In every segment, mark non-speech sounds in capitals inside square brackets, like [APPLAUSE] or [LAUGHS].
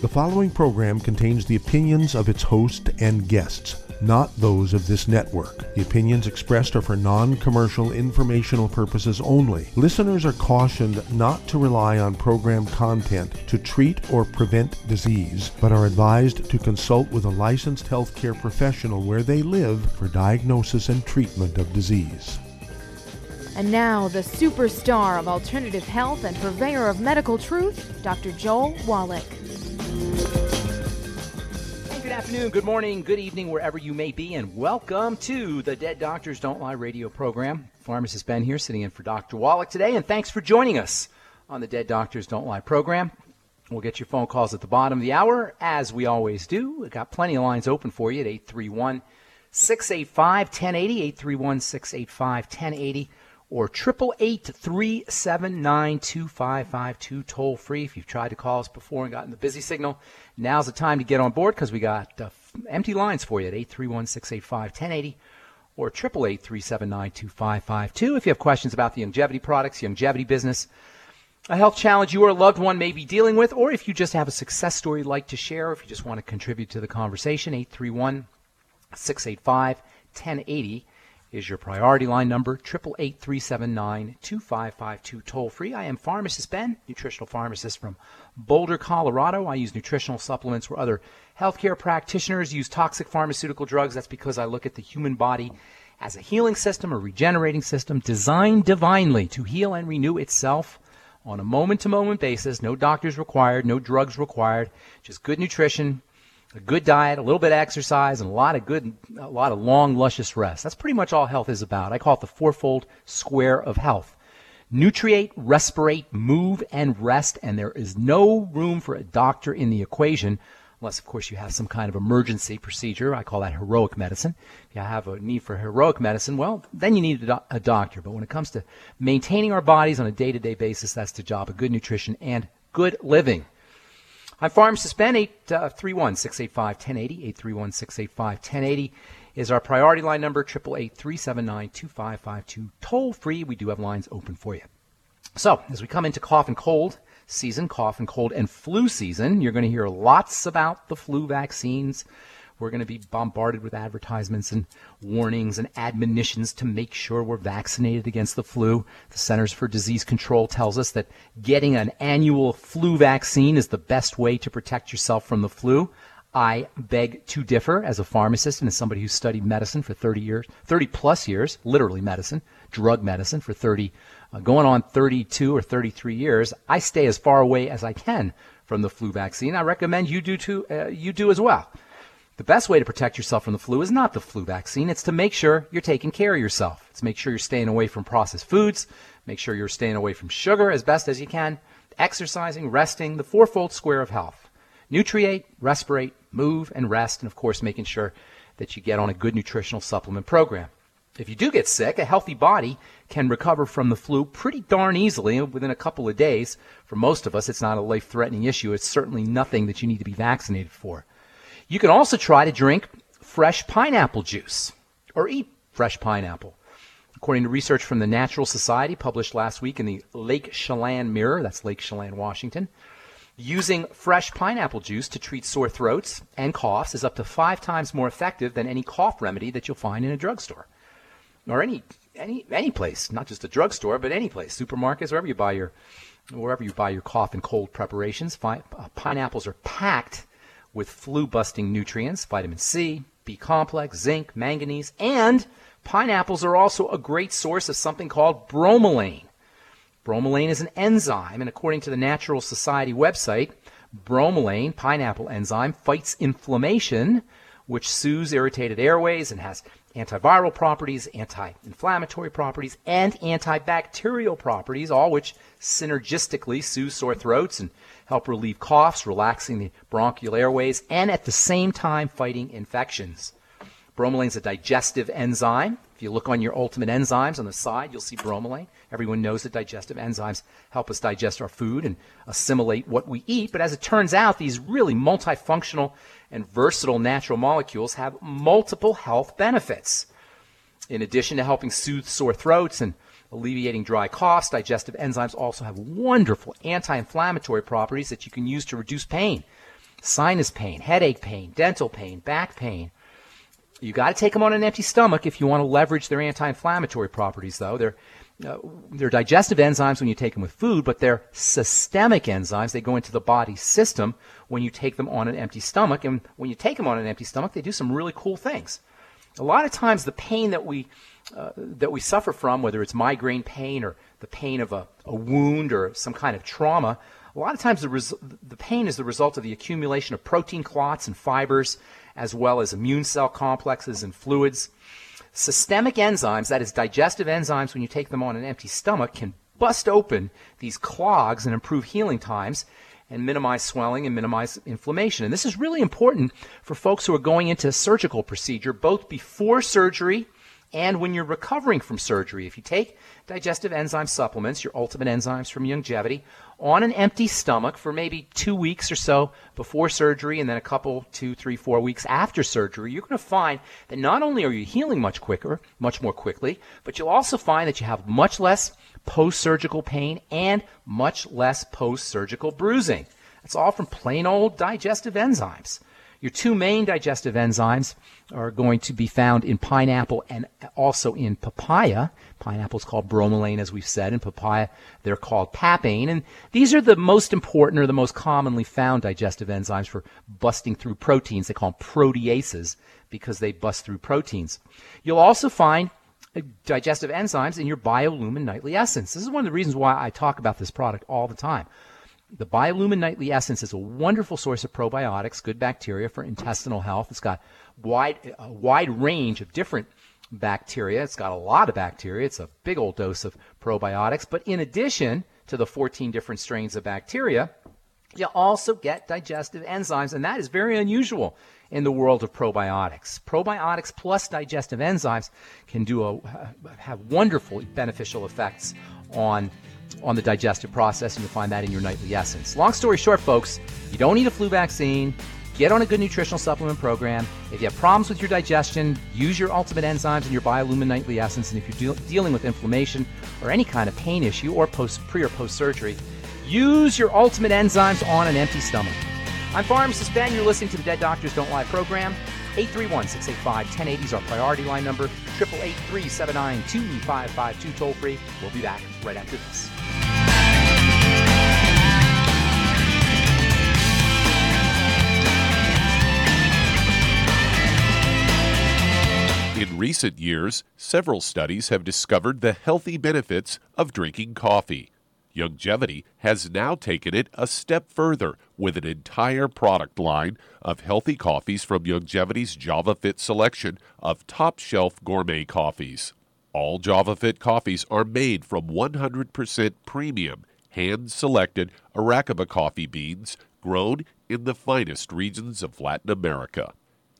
The following program contains the opinions of its host and guests, not those of this network. The opinions expressed are for non commercial informational purposes only. Listeners are cautioned not to rely on program content to treat or prevent disease, but are advised to consult with a licensed healthcare professional where they live for diagnosis and treatment of disease. And now, the superstar of alternative health and purveyor of medical truth, Dr. Joel Wallach. Good afternoon, good morning, good evening, wherever you may be, and welcome to the Dead Doctors Don't Lie radio program. Pharmacist Ben here, sitting in for Dr. Wallach today, and thanks for joining us on the Dead Doctors Don't Lie program. We'll get your phone calls at the bottom of the hour, as we always do. We've got plenty of lines open for you at 831 685 1080, 831 685 1080 or triple eight three seven nine two five five two toll free. If you've tried to call us before and gotten the busy signal, now's the time to get on board because we got uh, empty lines for you at eight three one six eight five ten eighty or triple eight three seven nine two five five two. If you have questions about the Youngevity products, Youngevity business, a health challenge you or a loved one may be dealing with, or if you just have a success story you'd like to share, or if you just want to contribute to the conversation, 831 685 1080 is your priority line number, 888-379-2552 toll free. I am Pharmacist Ben, nutritional pharmacist from Boulder, Colorado. I use nutritional supplements where other healthcare practitioners use toxic pharmaceutical drugs. That's because I look at the human body as a healing system, a regenerating system designed divinely to heal and renew itself on a moment to moment basis. No doctors required, no drugs required, just good nutrition, a good diet, a little bit of exercise, and a lot of good, a lot of long, luscious rest. That's pretty much all health is about. I call it the fourfold square of health. Nutriate, respirate, move, and rest, and there is no room for a doctor in the equation, unless, of course, you have some kind of emergency procedure. I call that heroic medicine. If you have a need for heroic medicine, well, then you need a, do- a doctor. But when it comes to maintaining our bodies on a day to day basis, that's the job of good nutrition and good living. I'm Pharmacist Ben, 831 uh, 685 1080. 831 685 1080 is our priority line number, 888 379 2552. Toll free. We do have lines open for you. So, as we come into cough and cold season, cough and cold and flu season, you're going to hear lots about the flu vaccines. We're going to be bombarded with advertisements and warnings and admonitions to make sure we're vaccinated against the flu. The Centers for Disease Control tells us that getting an annual flu vaccine is the best way to protect yourself from the flu. I beg to differ as a pharmacist and as somebody who studied medicine for 30 years, 30 plus years, literally medicine, drug medicine for 30, uh, going on 32 or 33 years. I stay as far away as I can from the flu vaccine. I recommend you do too, uh, you do as well. The best way to protect yourself from the flu is not the flu vaccine. It's to make sure you're taking care of yourself. It's make sure you're staying away from processed foods, make sure you're staying away from sugar as best as you can, exercising, resting, the fourfold square of health. Nutriate, respirate, move, and rest, and of course, making sure that you get on a good nutritional supplement program. If you do get sick, a healthy body can recover from the flu pretty darn easily within a couple of days. For most of us, it's not a life threatening issue. It's certainly nothing that you need to be vaccinated for. You can also try to drink fresh pineapple juice or eat fresh pineapple. According to research from the Natural Society published last week in the Lake Chelan Mirror, that's Lake Chelan, Washington, using fresh pineapple juice to treat sore throats and coughs is up to five times more effective than any cough remedy that you'll find in a drugstore or any any any place, not just a drugstore, but any place, supermarkets, wherever you buy your wherever you buy your cough and cold preparations. Uh, pineapples are packed with flu busting nutrients, vitamin C, B complex, zinc, manganese, and pineapples are also a great source of something called bromelain. Bromelain is an enzyme, and according to the Natural Society website, bromelain, pineapple enzyme, fights inflammation, which soothes irritated airways and has antiviral properties, anti inflammatory properties, and antibacterial properties, all which synergistically soothe sore throats and help relieve coughs, relaxing the bronchial airways, and at the same time fighting infections. Bromelain is a digestive enzyme. If you look on your ultimate enzymes on the side, you'll see bromelain. Everyone knows that digestive enzymes help us digest our food and assimilate what we eat. But as it turns out, these really multifunctional and versatile natural molecules have multiple health benefits. In addition to helping soothe sore throats and alleviating dry coughs, digestive enzymes also have wonderful anti inflammatory properties that you can use to reduce pain sinus pain, headache pain, dental pain, back pain. You got to take them on an empty stomach if you want to leverage their anti-inflammatory properties, though. They're uh, they're digestive enzymes when you take them with food, but they're systemic enzymes. They go into the body system when you take them on an empty stomach. And when you take them on an empty stomach, they do some really cool things. A lot of times, the pain that we uh, that we suffer from, whether it's migraine pain or the pain of a, a wound or some kind of trauma, a lot of times the, res- the pain is the result of the accumulation of protein clots and fibers, as well as immune cell complexes and fluids. Systemic enzymes, that is, digestive enzymes, when you take them on an empty stomach, can bust open these clogs and improve healing times and minimize swelling and minimize inflammation. And this is really important for folks who are going into a surgical procedure, both before surgery and when you're recovering from surgery. If you take digestive enzyme supplements, your ultimate enzymes from Youngevity, on an empty stomach for maybe two weeks or so before surgery and then a couple, two, three, four weeks after surgery, you're going to find that not only are you healing much quicker, much more quickly, but you'll also find that you have much less post surgical pain and much less post surgical bruising. That's all from plain old digestive enzymes. Your two main digestive enzymes are going to be found in pineapple and also in papaya. Pineapple is called bromelain, as we've said. and papaya, they're called papain. And these are the most important or the most commonly found digestive enzymes for busting through proteins. They call them proteases because they bust through proteins. You'll also find uh, digestive enzymes in your BioLumin Nightly Essence. This is one of the reasons why I talk about this product all the time. The BioLumin Nightly Essence is a wonderful source of probiotics, good bacteria for intestinal health. It's got wide, a wide range of different bacteria. It's got a lot of bacteria. It's a big old dose of probiotics. But in addition to the 14 different strains of bacteria, you also get digestive enzymes, and that is very unusual in the world of probiotics. Probiotics plus digestive enzymes can do a, have wonderful beneficial effects on on the digestive process, and you'll find that in your nightly essence. Long story short, folks, you don't need a flu vaccine. Get on a good nutritional supplement program. If you have problems with your digestion, use your ultimate enzymes and your BioLumin Nightly Essence. And if you're de- dealing with inflammation or any kind of pain issue or post pre or post surgery, use your ultimate enzymes on an empty stomach. I'm Pharmacist Ben. You're listening to the Dead Doctors Don't Lie program. 831 685 1080 is our priority line number. 888 379 2552 toll free. We'll be back right after this. In recent years, several studies have discovered the healthy benefits of drinking coffee. Youngevity has now taken it a step further with an entire product line of healthy coffees from Youngevity's JavaFit selection of top shelf gourmet coffees. All JavaFit coffees are made from 100% premium, hand selected Arabica coffee beans grown in the finest regions of Latin America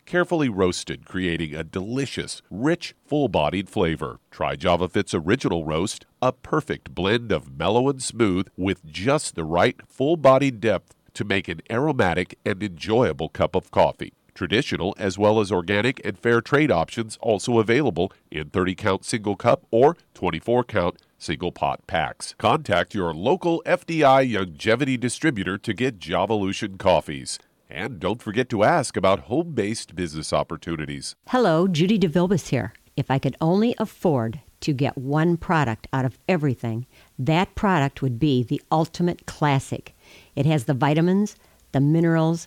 carefully roasted, creating a delicious, rich, full bodied flavor. Try JavaFit's original roast, a perfect blend of mellow and smooth with just the right full bodied depth to make an aromatic and enjoyable cup of coffee. Traditional as well as organic and fair trade options also available in 30 count single cup or 24 count single pot packs. Contact your local FDI Youngevity distributor to get Javalution coffees. And don't forget to ask about home based business opportunities. Hello, Judy DeVilbus here. If I could only afford to get one product out of everything, that product would be the ultimate classic. It has the vitamins, the minerals,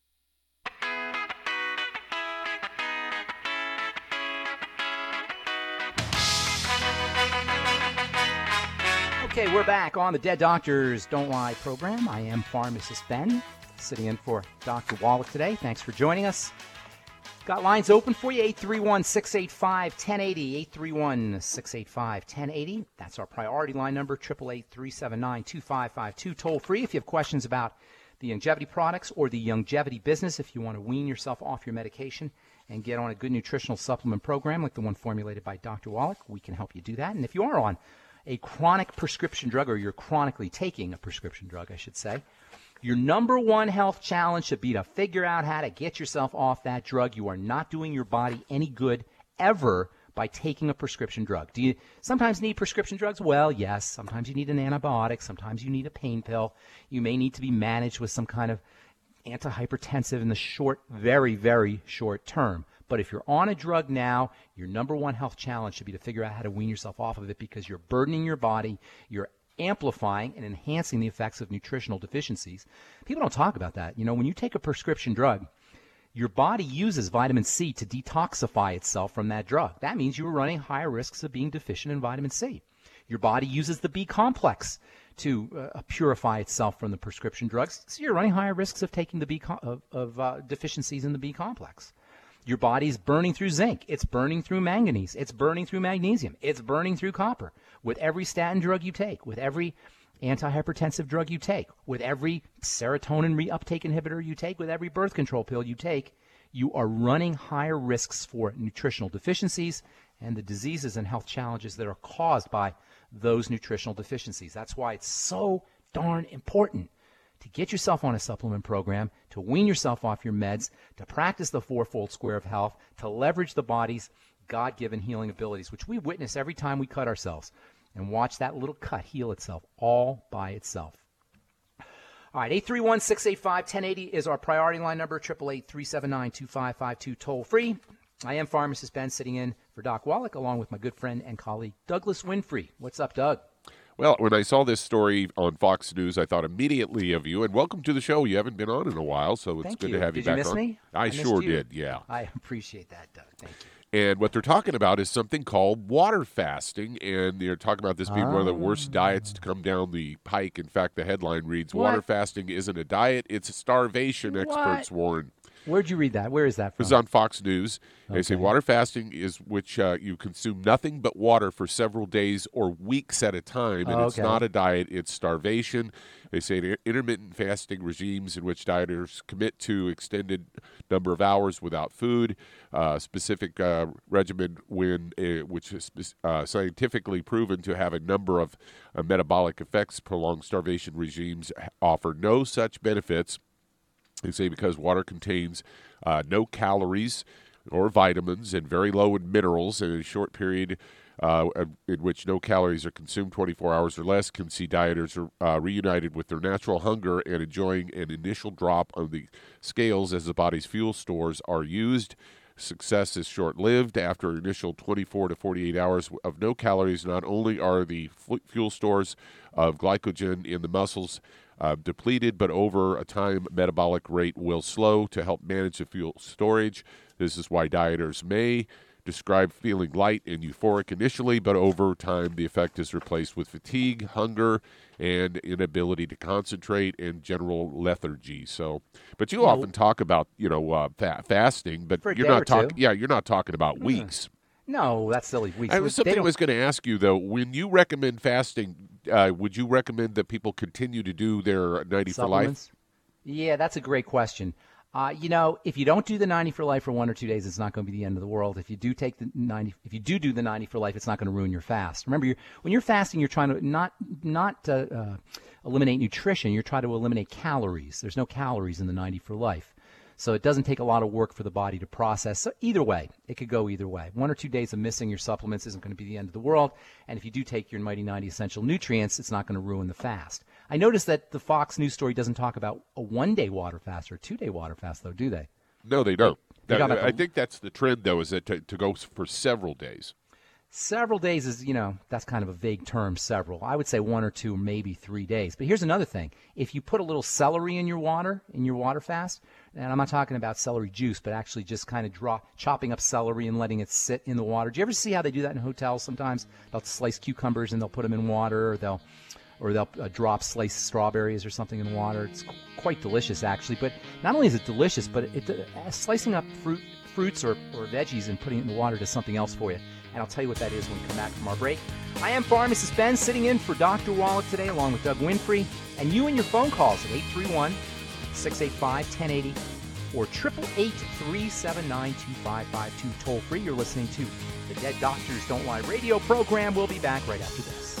Okay, we're back on the Dead Doctors Don't Lie program. I am pharmacist Ben, sitting in for Dr. Wallach today. Thanks for joining us. Got lines open for you 831 685 1080. 831 685 1080. That's our priority line number 888 379 2552. Toll free if you have questions about the Youngevity products or the Youngevity business. If you want to wean yourself off your medication and get on a good nutritional supplement program like the one formulated by Dr. Wallach, we can help you do that. And if you are on a chronic prescription drug or you're chronically taking a prescription drug, I should say, your number one health challenge should be to figure out how to get yourself off that drug. You are not doing your body any good ever by taking a prescription drug. Do you sometimes need prescription drugs? Well, yes. Sometimes you need an antibiotic. Sometimes you need a pain pill. You may need to be managed with some kind of antihypertensive in the short, very, very short term. But if you're on a drug now, your number one health challenge should be to figure out how to wean yourself off of it because you're burdening your body, you're amplifying and enhancing the effects of nutritional deficiencies. People don't talk about that. You know, when you take a prescription drug, your body uses vitamin C to detoxify itself from that drug. That means you are running higher risks of being deficient in vitamin C. Your body uses the B complex to uh, purify itself from the prescription drugs. So you're running higher risks of taking the B of, of uh, deficiencies in the B complex. Your body's burning through zinc. It's burning through manganese. It's burning through magnesium. It's burning through copper. With every statin drug you take, with every antihypertensive drug you take, with every serotonin reuptake inhibitor you take, with every birth control pill you take, you are running higher risks for nutritional deficiencies and the diseases and health challenges that are caused by those nutritional deficiencies. That's why it's so darn important to get yourself on a supplement program, to wean yourself off your meds, to practice the fourfold square of health, to leverage the body's God given healing abilities, which we witness every time we cut ourselves, and watch that little cut heal itself all by itself. All right, 831 685 1080 is our priority line number, 888 379 2552, toll free. I am pharmacist Ben sitting in for Doc Wallach along with my good friend and colleague Douglas Winfrey. What's up, Doug? Well, when I saw this story on Fox News, I thought immediately of you. And welcome to the show. You haven't been on in a while, so it's Thank good you. to have you Did you back miss on. me? I, I sure you. did. Yeah. I appreciate that, Doug. Thank you. And what they're talking about is something called water fasting, and they're talking about this being one of the worst ah. diets to come down the pike. In fact, the headline reads, What? "Water fasting isn't a diet; it's starvation." Experts What? warn. Where'd you read that? Where is that from? It was on Fox News. They say water fasting is which uh, you consume nothing but water for several days or weeks at a time, and it's Okay. not a diet; it's starvation. They say intermittent fasting regimes in which dieters commit to extended number of hours without food, uh, specific uh, regimen when uh, which is uh, scientifically proven to have a number of uh, metabolic effects. Prolonged starvation regimes offer no such benefits. They say because water contains uh, no calories or vitamins and very low in minerals, in a short period uh, in which no calories are consumed 24 hours or less, can see dieters uh, reunited with their natural hunger and enjoying an initial drop on the scales as the body's fuel stores are used. Success is short lived. After initial 24 to 48 hours of no calories, not only are the fuel stores of glycogen in the muscles uh, depleted, but over a time, metabolic rate will slow to help manage the fuel storage. This is why dieters may describe feeling light and euphoric initially, but over time, the effect is replaced with fatigue, hunger, and inability to concentrate and general lethargy. So, but you often talk about you know uh, fa- fasting, but For you're not talking. Yeah, you're not talking about weeks. No, that's silly. Weeks. I was something I was going to ask you though. When you recommend fasting, uh, would you recommend that people continue to do their ninety for life? Yeah, that's a great question. Uh, you know, if you don't do the 90 for life for one or two days, it's not going to be the end of the world. If you do take the 90, if you do do the 90 for life, it's not going to ruin your fast. Remember, you're, when you're fasting, you're trying to not not uh, uh, eliminate nutrition. You're trying to eliminate calories. There's no calories in the 90 for life. So it doesn't take a lot of work for the body to process. So either way, it could go either way. One or two days of missing your supplements isn't going to be the end of the world. And if you do take your Mighty 90 essential nutrients, it's not going to ruin the fast. I noticed that the Fox News story doesn't talk about a one day water fast or a two day water fast, though, do they? No, they don't. They That- got like I think that's the trend, though, is that to, to go for several days. Several days is, you know, that's kind of a vague term, several. I would say one or two, maybe three days. But here's another thing. If you put a little celery in your water, in your water fast, and I'm not talking about celery juice, but actually just kind of draw, chopping up celery and letting it sit in the water. Do you ever see how they do that in hotels sometimes? They'll slice cucumbers and they'll put them in water, or they'll, or they'll uh, drop sliced strawberries or something in water. It's qu- quite delicious, actually. But not only is it delicious, but it, uh, slicing up fruit, fruits or, or veggies and putting it in the water does something else for you and I'll tell you what that is when we come back from our break. I am Pharmacist Ben, sitting in for Dr. Wallach today, along with Doug Winfrey, and you and your phone calls at 831 685 1080 or 888 379 2552 toll free. You're listening to the Dead Doctors Don't Lie radio program. We'll be back right after this.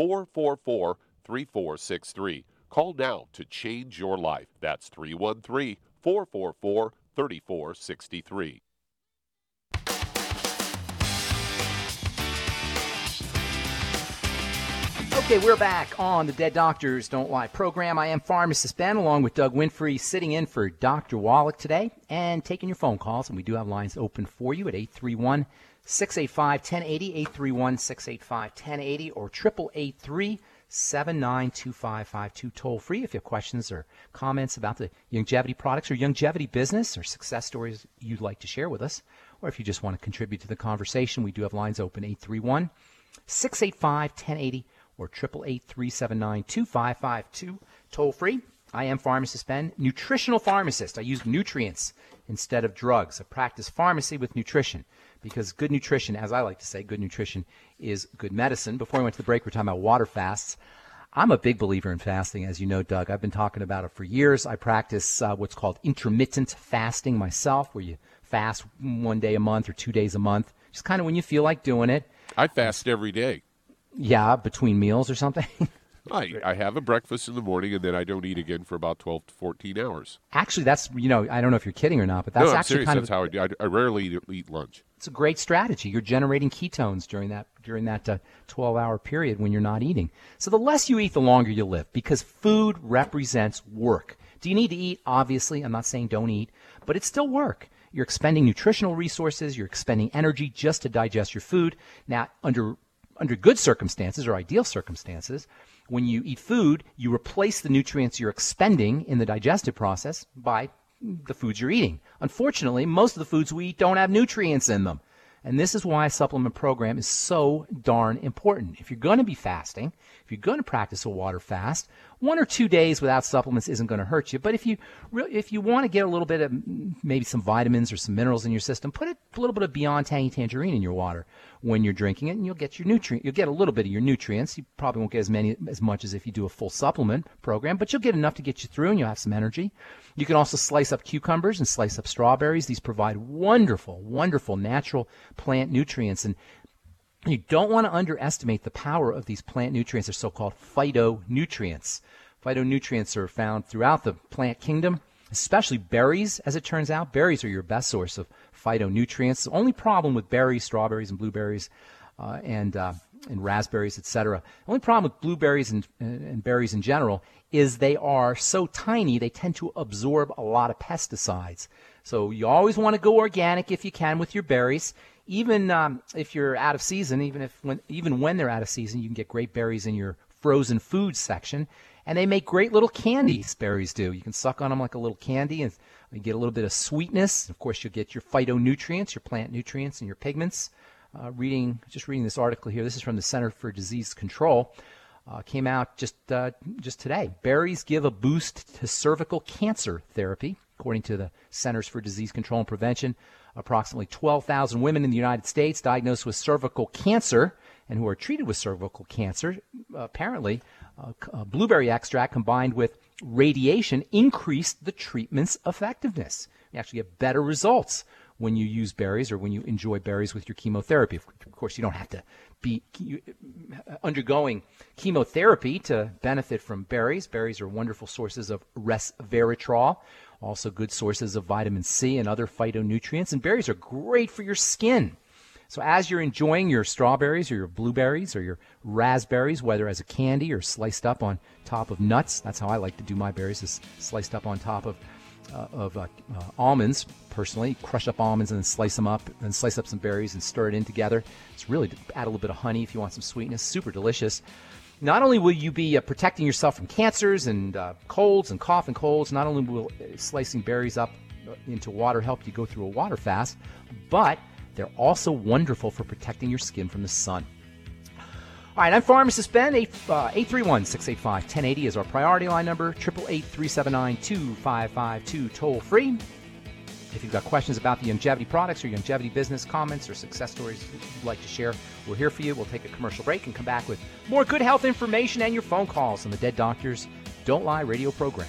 444 3463. Call now to change your life. That's 313 444 3463. Okay, we're back on the Dead Doctors Don't Lie program. I am Pharmacist Ben, along with Doug Winfrey, sitting in for Dr. Wallach today and taking your phone calls. And we do have lines open for you at 831 685 1080, 831 685 1080, or 888 792552 toll free if you have questions or comments about the Youngevity products or Youngevity business or success stories you'd like to share with us. Or if you just want to contribute to the conversation, we do have lines open 831 685 1080 or 888 toll free. I am Pharmacist Ben, nutritional pharmacist. I use nutrients instead of drugs. I practice pharmacy with nutrition. Because good nutrition, as I like to say, good nutrition is good medicine. Before we went to the break, we are talking about water fasts. I'm a big believer in fasting, as you know, Doug. I've been talking about it for years. I practice uh, what's called intermittent fasting myself, where you fast one day a month or two days a month, just kind of when you feel like doing it. I fast every day. Yeah, between meals or something. [LAUGHS] I, I have a breakfast in the morning and then I don't eat again for about 12 to 14 hours. Actually, that's, you know, I don't know if you're kidding or not, but that's no, actually serious. kind that's of. how I do. I, I rarely eat lunch. It's a great strategy. You're generating ketones during that during that uh, 12 hour period when you're not eating. So the less you eat, the longer you live because food represents work. Do you need to eat? Obviously, I'm not saying don't eat, but it's still work. You're expending nutritional resources, you're expending energy just to digest your food. Now, under under good circumstances or ideal circumstances, when you eat food, you replace the nutrients you're expending in the digestive process by the foods you're eating. Unfortunately, most of the foods we eat don't have nutrients in them. And this is why a supplement program is so darn important. If you're going to be fasting, if you're going to practice a water fast, one or two days without supplements isn't going to hurt you. But if you if you want to get a little bit of maybe some vitamins or some minerals in your system, put a little bit of Beyond Tangy Tangerine in your water when you're drinking it, and you'll get your nutrient. You'll get a little bit of your nutrients. You probably won't get as many as much as if you do a full supplement program, but you'll get enough to get you through, and you'll have some energy. You can also slice up cucumbers and slice up strawberries. These provide wonderful, wonderful natural plant nutrients, and you don't want to underestimate the power of these plant nutrients. They're so-called phytonutrients. Phytonutrients are found throughout the plant kingdom especially berries, as it turns out. Berries are your best source of phytonutrients. The only problem with berries, strawberries, and blueberries, uh, and uh, and raspberries, etc. The only problem with blueberries and, and berries in general is they are so tiny they tend to absorb a lot of pesticides. So you always want to go organic if you can with your berries. Even um, if you're out of season, even if when even when they're out of season, you can get great berries in your frozen food section and they make great little candies. Berries do. You can suck on them like a little candy, and you get a little bit of sweetness. Of course, you'll get your phytonutrients, your plant nutrients, and your pigments. Uh, reading, just reading this article here. This is from the Center for Disease Control. Uh, came out just uh, just today. Berries give a boost to cervical cancer therapy, according to the Centers for Disease Control and Prevention. Approximately 12,000 women in the United States diagnosed with cervical cancer and who are treated with cervical cancer apparently uh, uh, blueberry extract combined with radiation increased the treatment's effectiveness. You actually get better results when you use berries or when you enjoy berries with your chemotherapy. Of course, you don't have to be uh, undergoing chemotherapy to benefit from berries. Berries are wonderful sources of resveratrol, also good sources of vitamin C and other phytonutrients. And berries are great for your skin. So as you're enjoying your strawberries or your blueberries or your raspberries, whether as a candy or sliced up on top of nuts, that's how I like to do my berries, is sliced up on top of uh, of uh, uh, almonds. Personally, crush up almonds and then slice them up, and slice up some berries and stir it in together. It's really add a little bit of honey if you want some sweetness. Super delicious. Not only will you be uh, protecting yourself from cancers and uh, colds and cough and colds, not only will uh, slicing berries up into water help you go through a water fast, but they're also wonderful for protecting your skin from the sun. All right, I'm Pharmacist Ben. 831 685 1080 is our priority line number. 888 379 2552 toll free. If you've got questions about the Youngevity products or Youngevity business, comments or success stories you'd like to share, we're here for you. We'll take a commercial break and come back with more good health information and your phone calls on the Dead Doctors Don't Lie radio program.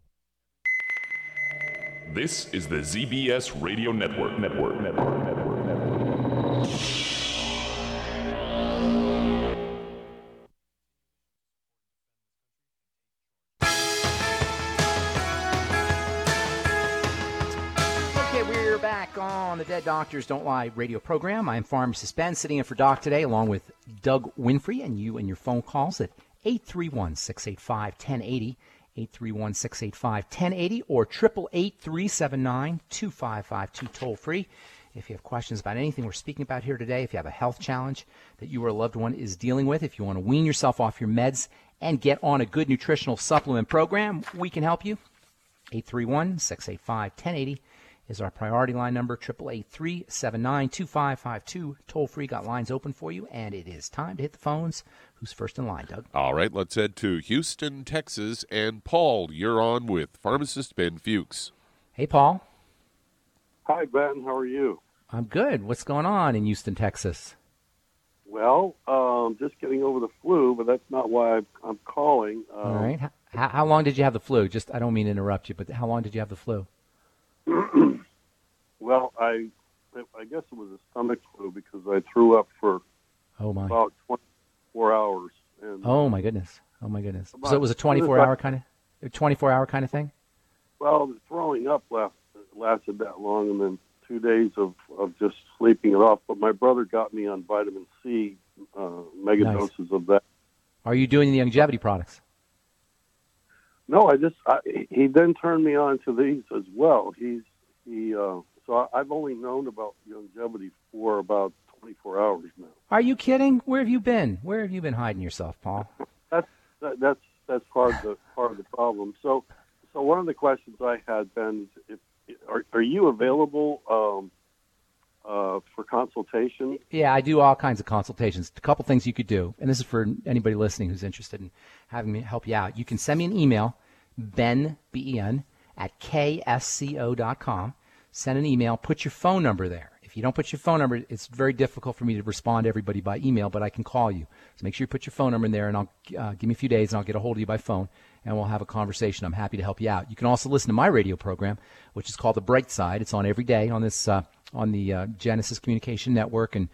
This is the ZBS Radio Network. Network. Network. Network. Network. Okay, we're back on the Dead Doctors Don't Lie radio program. I'm Pharmacist Ben, sitting in for Doc today, along with Doug Winfrey, and you and your phone calls at 831 685 1080. 831 685 1080 or 888 379 2552 toll free. If you have questions about anything we're speaking about here today, if you have a health challenge that you or a loved one is dealing with, if you want to wean yourself off your meds and get on a good nutritional supplement program, we can help you. 831 685 1080 is our priority line number, 888-379-2552. Toll free, got lines open for you, and it is time to hit the phones. Who's first in line, Doug? All right, let's head to Houston, Texas. And Paul, you're on with pharmacist Ben Fuchs. Hey, Paul. Hi, Ben. How are you? I'm good. What's going on in Houston, Texas? Well, um, just getting over the flu, but that's not why I'm, I'm calling. Um, All right. How, how long did you have the flu? Just, I don't mean to interrupt you, but how long did you have the flu? [CLEARS THROAT] well, I I guess it was a stomach flu because I threw up for oh my about 24 hours. And, oh my goodness! Oh my goodness! so it was a 24 hour kind of 24 hour kind of thing. Well, the throwing up last, lasted that long, and then two days of of just sleeping it off. But my brother got me on vitamin C, uh, mega Nice. doses of that. Are you doing the Youngevity products? No, I just I, he then turned me on to these as well. He's he uh, so I've only known about Youngevity for about 24 hours now. Are you kidding? Where have you been? Where have you been hiding yourself, Paul? [LAUGHS] That's that, that's that's part of the part of the problem. So so one of the questions I had Ben is if are are you available um, uh, for consultation? Yeah, I do all kinds of consultations. A couple things you could do, and this is for anybody listening who's interested in having me help you out. You can send me an email, ben, B-E-N, at ksco.com. Send an email, put your phone number there. If you don't put your phone number, it's very difficult for me to respond to everybody by email, but I can call you. So make sure you put your phone number in there, and I'll uh, give me a few days, and I'll get a hold of you by phone, and we'll have a conversation. I'm happy to help you out. You can also listen to my radio program, which is called The Bright Side. It's on every day on this uh, on the uh, Genesis Communication Network, and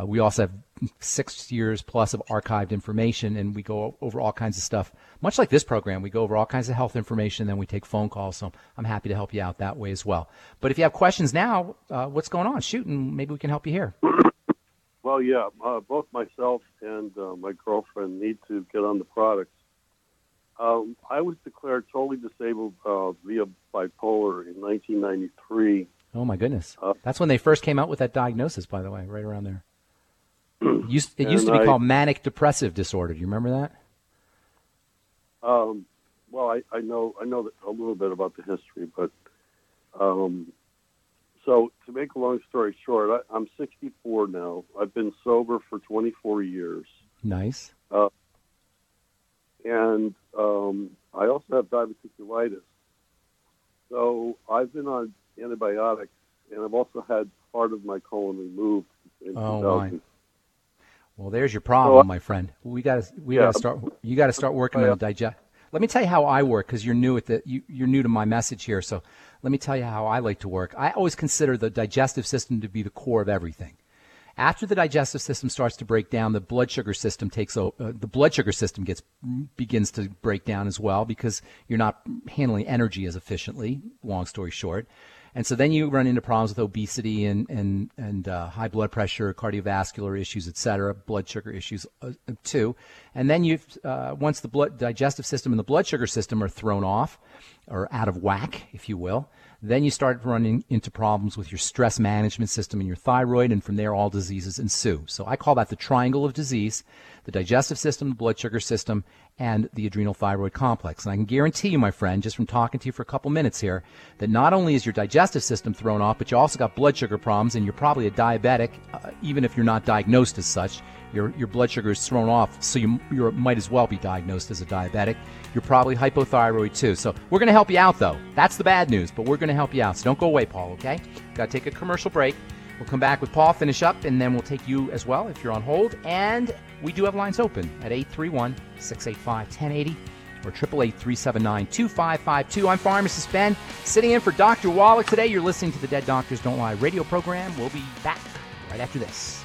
uh, we also have six years plus of archived information, and we go over all kinds of stuff. Much like this program, we go over all kinds of health information, and then we take phone calls. So I'm happy to help you out that way as well. But if you have questions now, uh, what's going on? Shoot, and maybe we can help you here. [COUGHS] Well, yeah, uh, both myself and uh, my girlfriend need to get on the products. Um, I was declared totally disabled uh, via bipolar in 1993. Oh my goodness, Uh, that's when they first came out with that diagnosis. By the way, right around there. Used, it used to be I- called manic depressive disorder. Do you remember that? Um, well, I, I know I know a little bit about the history, but um, so to make a long story short, I, I'm 64 now. I've been sober for 24 years, Nice. uh, and um, I also have diverticulitis. So I've been on antibiotics, and I've also had part of my colon removed in Oh, 2000. Well, there's your problem, So, my friend. We got to we Yeah. got to start. You got to start working on Yeah. the digest. Let me tell you how I work because you're new at the you, you're new to my message here. So let me tell you how I like to work. I always consider the digestive system to be the core of everything. After the digestive system starts to break down, the blood sugar system takes uh, the blood sugar system gets begins to break down as well because you're not handling energy as efficiently. Long story short, and so then you run into problems with obesity and and and uh, high blood pressure, cardiovascular issues, et cetera, blood sugar issues uh, too. And then you uh, once the blood digestive system and the blood sugar system are thrown off or out of whack, if you will, then you start running into problems with your stress management system and your thyroid, and from there, all diseases ensue. So I call that the triangle of disease the digestive system, the blood sugar system, and the adrenal thyroid complex. And I can guarantee you, my friend, just from talking to you for a couple minutes here, that not only is your digestive system thrown off, but you also got blood sugar problems, and you're probably a diabetic, uh, even if you're not diagnosed as such. Your, your blood sugar is thrown off, so you you might as well be diagnosed as a diabetic. You're probably hypothyroid too. So we're going to help you out, though. That's the bad news, but we're going to help you out. So don't go away, Paul, okay? Got to take a commercial break. We'll come back with Paul, finish up, and then we'll take you as well if you're on hold. And we do have lines open at 831 685 1080 or 888 379 2552. I'm Pharmacist Ben, sitting in for Dr. Wallach today. You're listening to the Dead Doctors Don't Lie radio program. We'll be back right after this.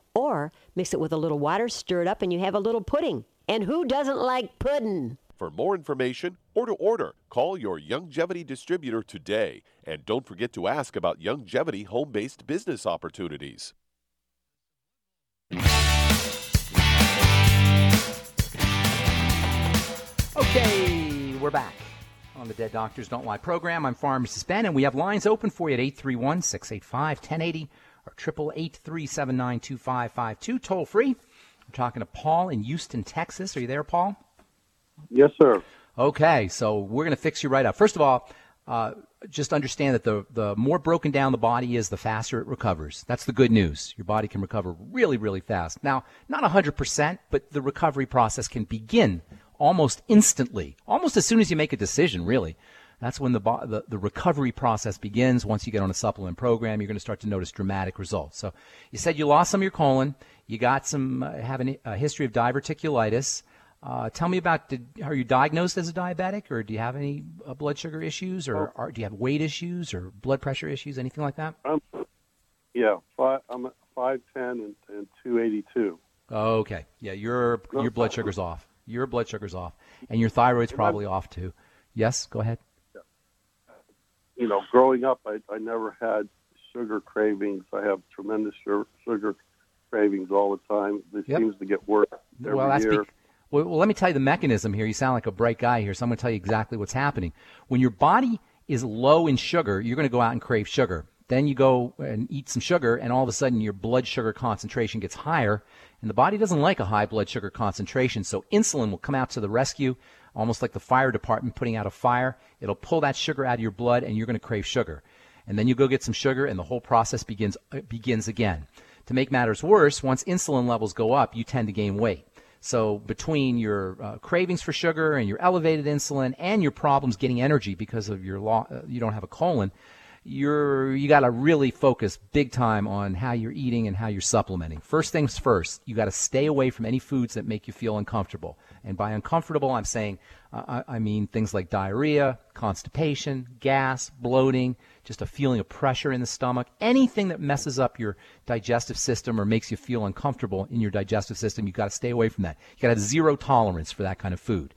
or mix it with a little water, stir it up, and you have a little pudding. And who doesn't like pudding? For more information or to order, call your Youngevity distributor today. And don't forget to ask about Youngevity home based business opportunities. Okay, we're back on the Dead Doctors Don't Lie program. I'm Pharmacist Ben, and we have lines open for you at 831 685 1080 or 888 379 2552, toll free. We're talking to Paul in Houston, Texas. Are you there, Paul? Yes, sir. Okay, so we're going to fix you right up. First of all, uh, just understand that the, the more broken down the body is, the faster it recovers. That's the good news. Your body can recover really, really fast. Now, not 100%, but the recovery process can begin almost instantly, almost as soon as you make a decision, really. That's when the, bo- the the recovery process begins. Once you get on a supplement program, you're going to start to notice dramatic results. So, you said you lost some of your colon. You got some uh, have an, a history of diverticulitis. Uh, tell me about did, are you diagnosed as a diabetic, or do you have any uh, blood sugar issues, or are, do you have weight issues, or blood pressure issues, anything like that? I'm, yeah, five, I'm five ten and, and two eighty two. Okay, yeah, your your blood sugar's off. Your blood sugar's off, and your thyroid's probably off too. Yes, go ahead. You know, growing up, I, I never had sugar cravings. I have tremendous sugar, cravings all the time. It Yep. seems to get worse every well, year. bec- well, well, let me tell you the mechanism here. You sound like a bright guy here, so I'm going to tell you exactly what's happening. When your body is low in sugar, you're going to go out and crave sugar. Then you go and eat some sugar, and all of a sudden your blood sugar concentration gets higher, and the body doesn't like a high blood sugar concentration, so insulin will come out to the rescue, almost like the fire department putting out a fire. It'll pull that sugar out of your blood, and you're going to crave sugar. And then you go get some sugar, and the whole process begins begins again. To make matters worse, once insulin levels go up, you tend to gain weight. So between your uh, cravings for sugar and your elevated insulin and your problems getting energy because of your lo- uh, you don't have a colon, you're you got to really focus big time on how you're eating and how you're supplementing. First things first, you got to stay away from any foods that make you feel uncomfortable. And by uncomfortable, I'm saying uh, I, I mean things like diarrhea, constipation, gas, bloating, just a feeling of pressure in the stomach, anything that messes up your digestive system or makes you feel uncomfortable in your digestive system, you've got to stay away from that. You got to have zero tolerance for that kind of food.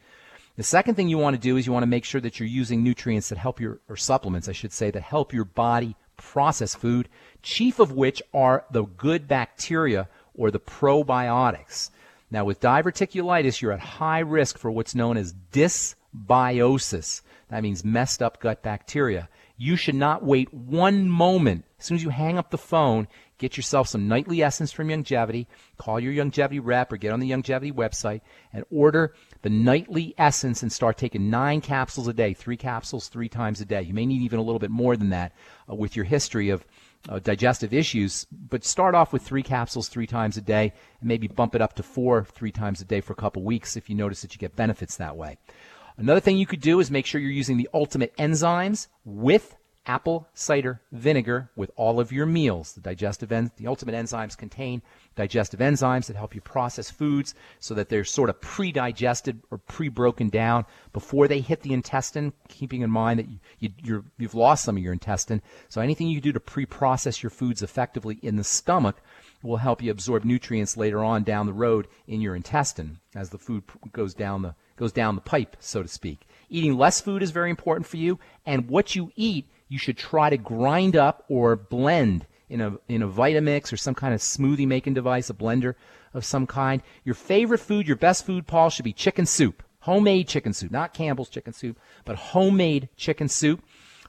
The second thing you want to do is you want to make sure that you're using nutrients that help your, or supplements, I should say, that help your body process food, chief of which are the good bacteria or the probiotics. Now, with diverticulitis, you're at high risk for what's known as dysbiosis. That means messed up gut bacteria. You should not wait one moment. As soon as you hang up the phone, get yourself some nightly essence from Youngevity. Call your Youngevity rep or get on the Youngevity website and order the nightly essence and start taking nine capsules a day, three capsules three times a day. You may need even a little bit more than that uh, with your history of uh, digestive issues, but start off with three capsules three times a day and maybe bump it up to four three times a day for a couple weeks if you notice that you get benefits that way. Another thing you could do is make sure you're using the ultimate enzymes with apple cider vinegar with all of your meals. The digestive en- the ultimate enzymes contain digestive enzymes that help you process foods so that they're sort of pre-digested or pre-broken down before they hit the intestine, keeping in mind that you, you, you've lost some of your intestine. So anything you do to pre-process your foods effectively in the stomach will help you absorb nutrients later on down the road in your intestine as the food goes down the goes down the pipe, so to speak. Eating less food is very important for you, and what you eat, you should try to grind up or blend in a in a Vitamix or some kind of smoothie making device, a blender of some kind. Your favorite food, your best food, Paul, should be chicken soup. Homemade chicken soup, not Campbell's chicken soup, but homemade chicken soup.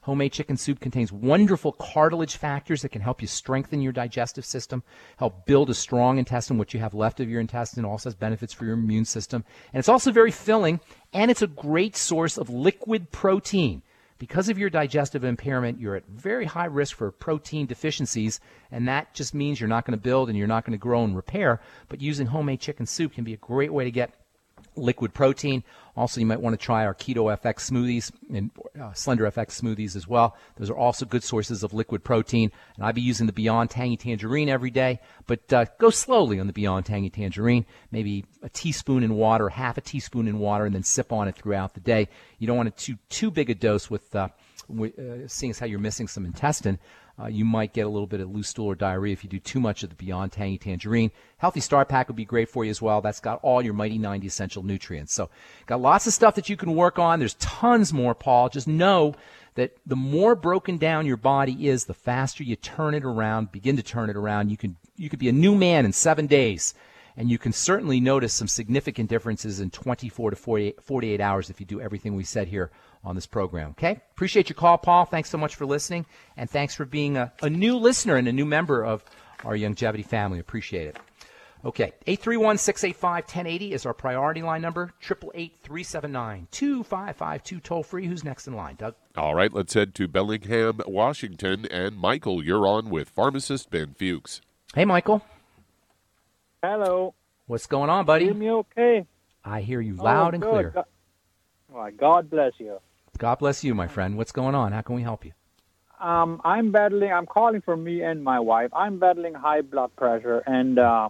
Homemade chicken soup contains wonderful cartilage factors that can help you strengthen your digestive system, help build a strong intestine. What you have left of your intestine also has benefits for your immune system. And it's also very filling, and it's a great source of liquid protein. Because of your digestive impairment, you're at very high risk for protein deficiencies, and that just means you're not going to build and you're not going to grow and repair. But using homemade chicken soup can be a great way to get liquid protein. Also, you might want to try our Keto FX smoothies and uh, Slender FX smoothies as well. Those are also good sources of liquid protein. And I'll be using the Beyond Tangy Tangerine every day, but uh, go slowly on the Beyond Tangy Tangerine. Maybe a teaspoon in water, half a teaspoon in water, and then sip on it throughout the day. You don't want it too too big a dose with. Uh, seeing as how you're missing some intestine, uh, you might get a little bit of loose stool or diarrhea if you do too much of the Beyond Tangy Tangerine. Healthy Start Pack would be great for you as well. That's got all your Mighty 90 essential nutrients. So, got lots of stuff that you can work on. There's tons more, Paul. Just know that the more broken down your body is, the faster you turn it around, begin to turn it around. You can you could be a new man in seven days. And you can certainly notice some significant differences in 24 to 48, 48 hours if you do everything we said here on this program. Okay? Appreciate your call, Paul. Thanks so much for listening. And thanks for being a, a new listener and a new member of our Youngevity family. Appreciate it. Okay, 831 685 1080 is our priority line number. 888 379 2552 toll free. Who's next in line? Doug? All right, let's head to Bellingham, Washington. And Michael, you're on with pharmacist Ben Fuchs. Hey, Michael. Hello. What's going on, buddy? Hear me okay? I hear you loud Oh, and clear. God, why, God bless you. God bless you, my friend. What's going on? How can we help you? Um, I'm battling. I'm calling for me and my wife. I'm battling high blood pressure, and uh,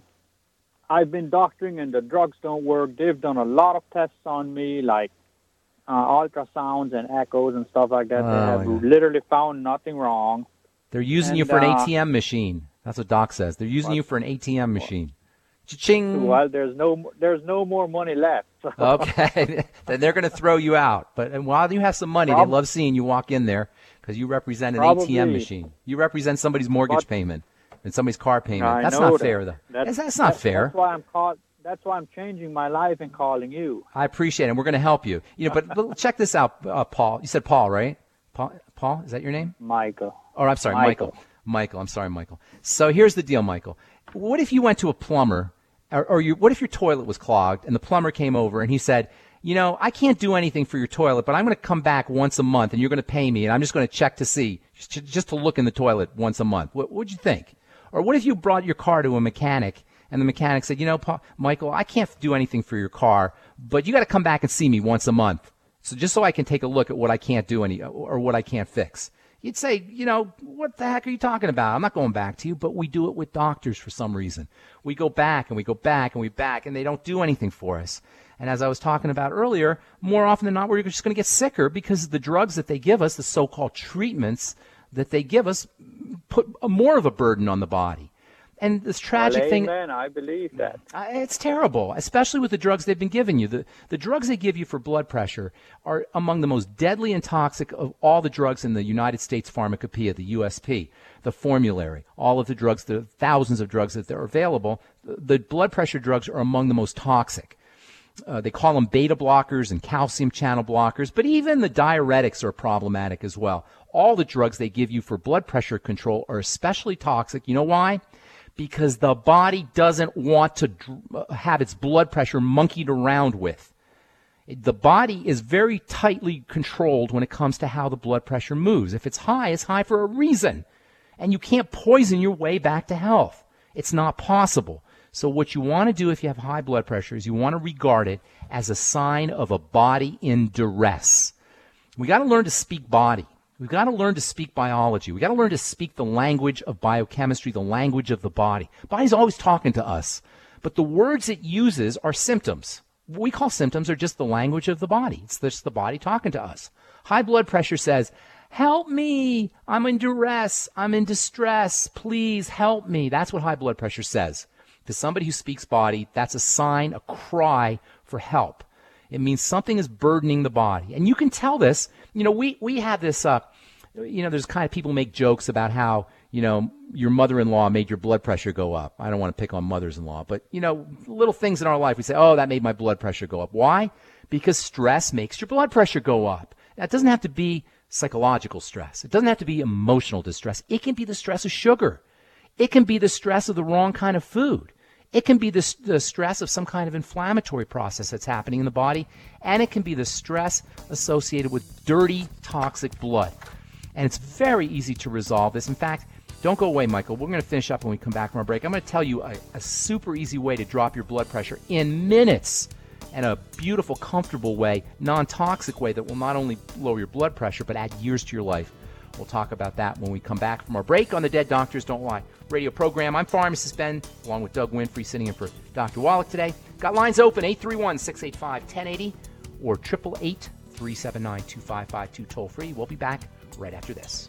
I've been doctoring, and the drugs don't work. They've done a lot of tests on me, like uh, ultrasounds and echoes and stuff like that. Oh, they have yeah. literally found nothing wrong. They're using you And, for an uh, ATM machine. That's what Doc says. They're using you for an ATM machine. Cha-ching. Well, there's no there's no more money left. Okay, [LAUGHS] [LAUGHS] then they're going to throw you out. But and while you have some money, Prob- they love seeing you walk in there because you represent an Probably. ATM machine. You represent somebody's mortgage But- payment and somebody's car payment. I that's not that. fair, though. That's, That's, that's not fair. That's why I'm call, That's why I'm changing my life and calling you. I appreciate it. and We're going to help you. You know, but, but [LAUGHS] check this out, uh, Paul. You said Paul, right? Paul, Paul, is that your name? Michael. Or I'm sorry, Michael. Michael. Michael. I'm sorry, Michael. So here's the deal, Michael. What if you went to a plumber, or, or you, what if your toilet was clogged and the plumber came over and he said, you know, I can't do anything for your toilet, but I'm going to come back once a month and you're going to pay me and I'm just going to check to see, just, to look in the toilet once a month. What would you think? Or what if you brought your car to a mechanic and the mechanic said, you know, Michael, I can't do anything for your car, but you got to come back and see me once a month. So just so I can take a look at what I can't do any or what I can't fix. You'd say, you know, what the heck are you talking about? I'm not going back to you, but we do it with doctors for some reason. We go back and we go back and we back and they don't do anything for us. And as I was talking about earlier, more often than not, we're just going to get sicker because the drugs that they give us, the so-called treatments that they give us, put more of a burden on the body. And this tragic well, thing, amen. I believe that. It's terrible, especially with the drugs they've been giving you. The, the drugs they give you for blood pressure are among the most deadly and toxic of all the drugs in the United States Pharmacopoeia, the USP, the formulary, all of the drugs, the thousands of drugs that are available. The, the blood pressure drugs are among the most toxic. Uh, they call them beta blockers and calcium channel blockers, but even the diuretics are problematic as well. All the drugs they give you for blood pressure control are especially toxic. You know why? Because the body doesn't want to dr- uh, have its blood pressure monkeyed around with. The body is very tightly controlled when it comes to how the blood pressure moves. If it's high, it's high for a reason. And you can't poison your way back to health. It's not possible. So, what you want to do if you have high blood pressure is you want to regard it as a sign of a body in duress. We got to learn to speak body. We've got to learn to speak biology. We've got to learn to speak the language of biochemistry, the language of the body. Body's always talking to us, but the words it uses are symptoms. What we call symptoms are just the language of the body. It's just the body talking to us. High blood pressure says, Help me. I'm in duress. I'm in distress. Please help me. That's what high blood pressure says. To somebody who speaks body, that's a sign, a cry for help. It means something is burdening the body. And you can tell this. You know, we, we have this, uh, you know, there's kind of people make jokes about how, you know, your mother in law made your blood pressure go up. I don't want to pick on mothers in law, but, you know, little things in our life, we say, oh, that made my blood pressure go up. Why? Because stress makes your blood pressure go up. That doesn't have to be psychological stress, it doesn't have to be emotional distress. It can be the stress of sugar, it can be the stress of the wrong kind of food. It can be the, the stress of some kind of inflammatory process that's happening in the body, and it can be the stress associated with dirty, toxic blood. And it's very easy to resolve this. In fact, don't go away, Michael. We're going to finish up when we come back from our break. I'm going to tell you a, a super easy way to drop your blood pressure in minutes and a beautiful, comfortable way, non toxic way that will not only lower your blood pressure, but add years to your life. We'll talk about that when we come back from our break on the Dead Doctors Don't Lie radio program. I'm Pharmacist Ben, along with Doug Winfrey, sitting in for Dr. Wallach today. Got lines open 831 685 1080 or 888 379 2552 toll free. We'll be back right after this.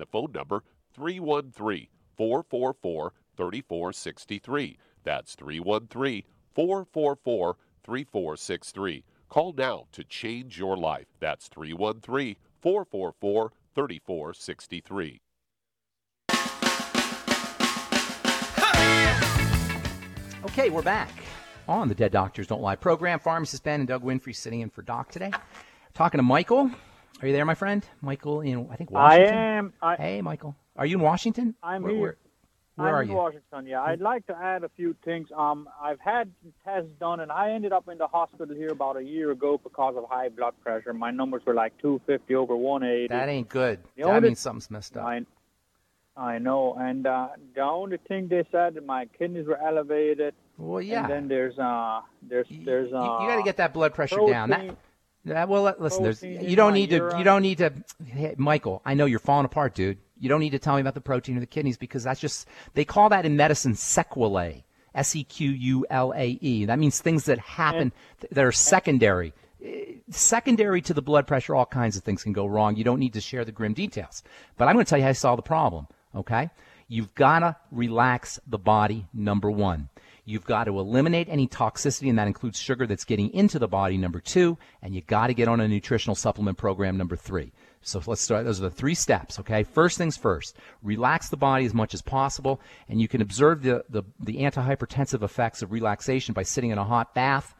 the phone number 313 444 3463. That's 313 444 3463. Call now to change your life. That's 313 444 3463. Okay, we're back on the Dead Doctors Don't Lie program. Pharmacist Ben and Doug Winfrey sitting in for Doc today. Talking to Michael. Are you there, my friend? Michael in, I think, Washington? I am. I, hey, Michael. Are you in Washington? I'm where, here. Where, where I'm are in you? Washington. Yeah, I'd like to add a few things. Um, I've had tests done, and I ended up in the hospital here about a year ago because of high blood pressure. My numbers were like 250 over 180. That ain't good. The that means something's messed up. I, I know, and uh, the only thing they said my kidneys were elevated. Well, yeah. And then there's uh, there's there's uh, you, got to get that blood pressure down. That, that well, listen. There's you don't need to. You don't need to. Hey, Michael, I know you're falling apart, dude. You don't need to tell me about the protein or the kidneys because that's just they call that in medicine sequelae. S e q u l a e. That means things that happen th- that are secondary. Eh, Secondary to the blood pressure, all kinds of things can go wrong. You don't need to share the grim details. But I'm going to tell you how to solve the problem. Okay? You've got to relax the body. Number one. You've got to eliminate any toxicity, and that includes sugar that's getting into the body, number two, and you got to get on a nutritional supplement program, number three. So let's start. Those are the three steps, okay? First things first, relax the body as much as possible, and you can observe the, the, the antihypertensive effects of relaxation by sitting in a hot bath.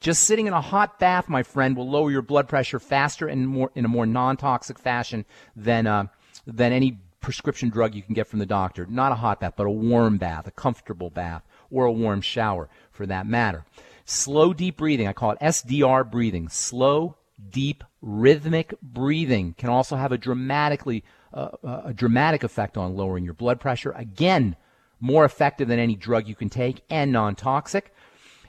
Just sitting in a hot bath, my friend, will lower your blood pressure faster and more in a more non-toxic fashion than uh, than any prescription drug you can get from the doctor. Not a hot bath, but a warm bath, a comfortable bath, or a warm shower for that matter. Slow, deep breathing. I call it SDR breathing. Slow, deep, rhythmic breathing can also have a dramatically uh, uh, a dramatic effect on lowering your blood pressure. Again, more effective than any drug you can take and non-toxic.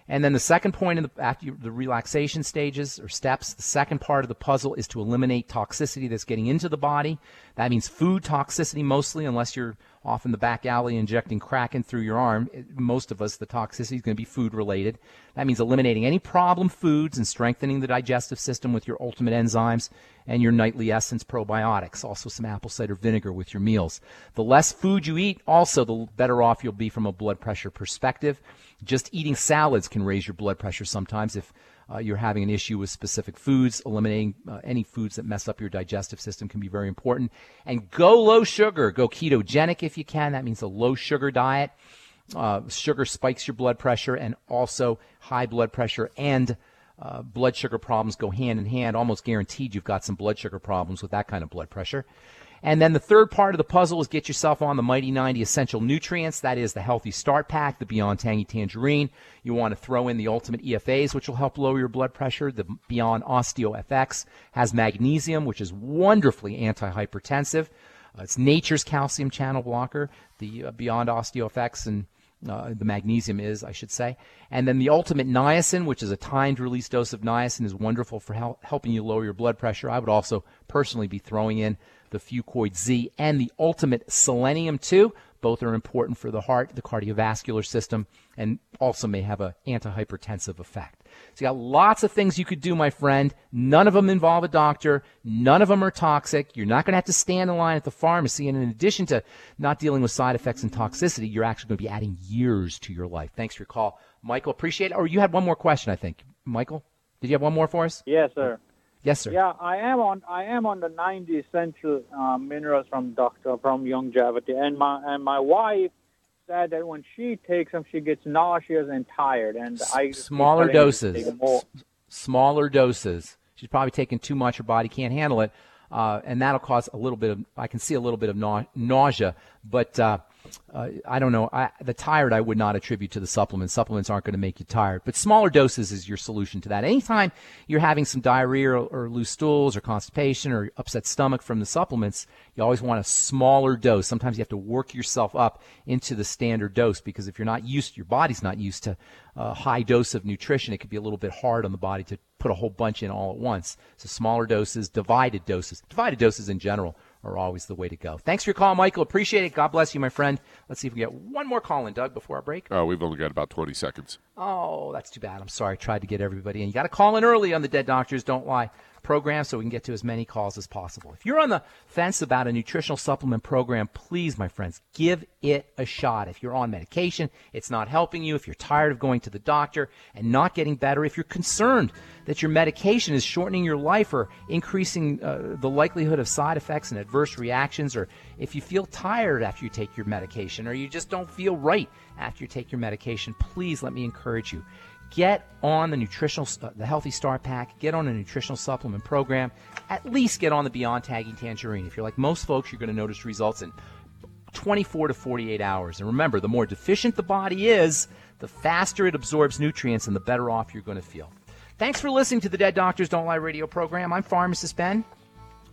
And then the second point in the, after you, the relaxation stages or steps, the second part of the puzzle is to eliminate toxicity that's getting into the body. That means food toxicity mostly, unless you're off in the back alley injecting crack in through your arm. Most of us, the toxicity is going to be food related. That means eliminating any problem foods and strengthening the digestive system with your ultimate enzymes and your nightly essence probiotics. Also, some apple cider vinegar with your meals. The less food you eat, also, the better off you'll be from a blood pressure perspective. Just eating salads can raise your blood pressure sometimes if uh, you're having an issue with specific foods. Eliminating uh, any foods that mess up your digestive system can be very important. And go low sugar. Go ketogenic if you can. That means a low sugar diet. Uh, sugar spikes your blood pressure, and also high blood pressure and uh, blood sugar problems go hand in hand. Almost guaranteed you've got some blood sugar problems with that kind of blood pressure. And then the third part of the puzzle is get yourself on the Mighty 90 essential nutrients. That is the Healthy Start Pack, the Beyond Tangy Tangerine. You want to throw in the Ultimate EFAs, which will help lower your blood pressure. The Beyond Osteo FX has magnesium, which is wonderfully antihypertensive. Uh, it's nature's calcium channel blocker, the uh, Beyond Osteo FX and uh, the magnesium is, I should say. And then the ultimate niacin, which is a timed release dose of niacin, is wonderful for hel- helping you lower your blood pressure. I would also personally be throwing in the Fucoid Z and the ultimate selenium too. Both are important for the heart, the cardiovascular system, and also may have an antihypertensive effect. So you got lots of things you could do, my friend. None of them involve a doctor. None of them are toxic. You're not going to have to stand in line at the pharmacy. And in addition to not dealing with side effects and toxicity, you're actually going to be adding years to your life. Thanks for your call, Michael. Appreciate it. Or you had one more question, I think. Michael, did you have one more for us? Yes, sir. Yes, sir. Yeah, I am on. I am on the 90 essential uh, minerals from Doctor from Youngevity, and my and my wife said that when she takes them, she gets nauseous and tired. And I smaller doses, smaller doses. She's probably taking too much. Her body can't handle it, uh, and that'll cause a little bit of. I can see a little bit of na- nausea, but. Uh, uh, I don't know. I, the tired I would not attribute to the supplements. Supplements aren't going to make you tired, but smaller doses is your solution to that. Anytime you're having some diarrhea or, or, loose stools or constipation or upset stomach from the supplements, you always want a smaller dose. Sometimes you have to work yourself up into the standard dose because if you're not used, your body's not used to a high dose of nutrition, it could be a little bit hard on the body to put a whole bunch in all at once. So smaller doses, divided doses, divided doses in general are always the way to go. Thanks for your call, Michael. Appreciate it. God bless you, my friend. Let's see if we get one more call in, Doug, before our break. Oh, we've only got about 20 seconds. Oh, that's too bad. I'm sorry. I tried to get everybody in. You got to call in early on the Dead Doctors Don't Lie program so we can get to as many calls as possible. If you're on the fence about a nutritional supplement program, please, my friends, give it a shot. If you're on medication, it's not helping you. If you're tired of going to the doctor and not getting better, if you're concerned that your medication is shortening your life or increasing uh, the likelihood of side effects and adverse reactions, or if you feel tired after you take your medication, or you just don't feel right after you take your medication, please let me encourage you get on the nutritional uh, the healthy Start pack. Get on a nutritional supplement program. At least get on the beyond tangy tangerine. If you're like most folks you're going to notice results in 24 to 48 hours. And remember the more deficient the body is the faster it absorbs nutrients and the better off you're going to feel. Thanks for listening to the dead doctors don't lie radio program. I'm pharmacist ben.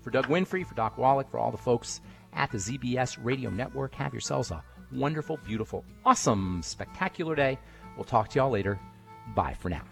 For doug winfrey for doc wallach for all the folks at the zbs radio network have yourselves a wonderful beautiful awesome spectacular day. We'll talk to y'all later Bye for now.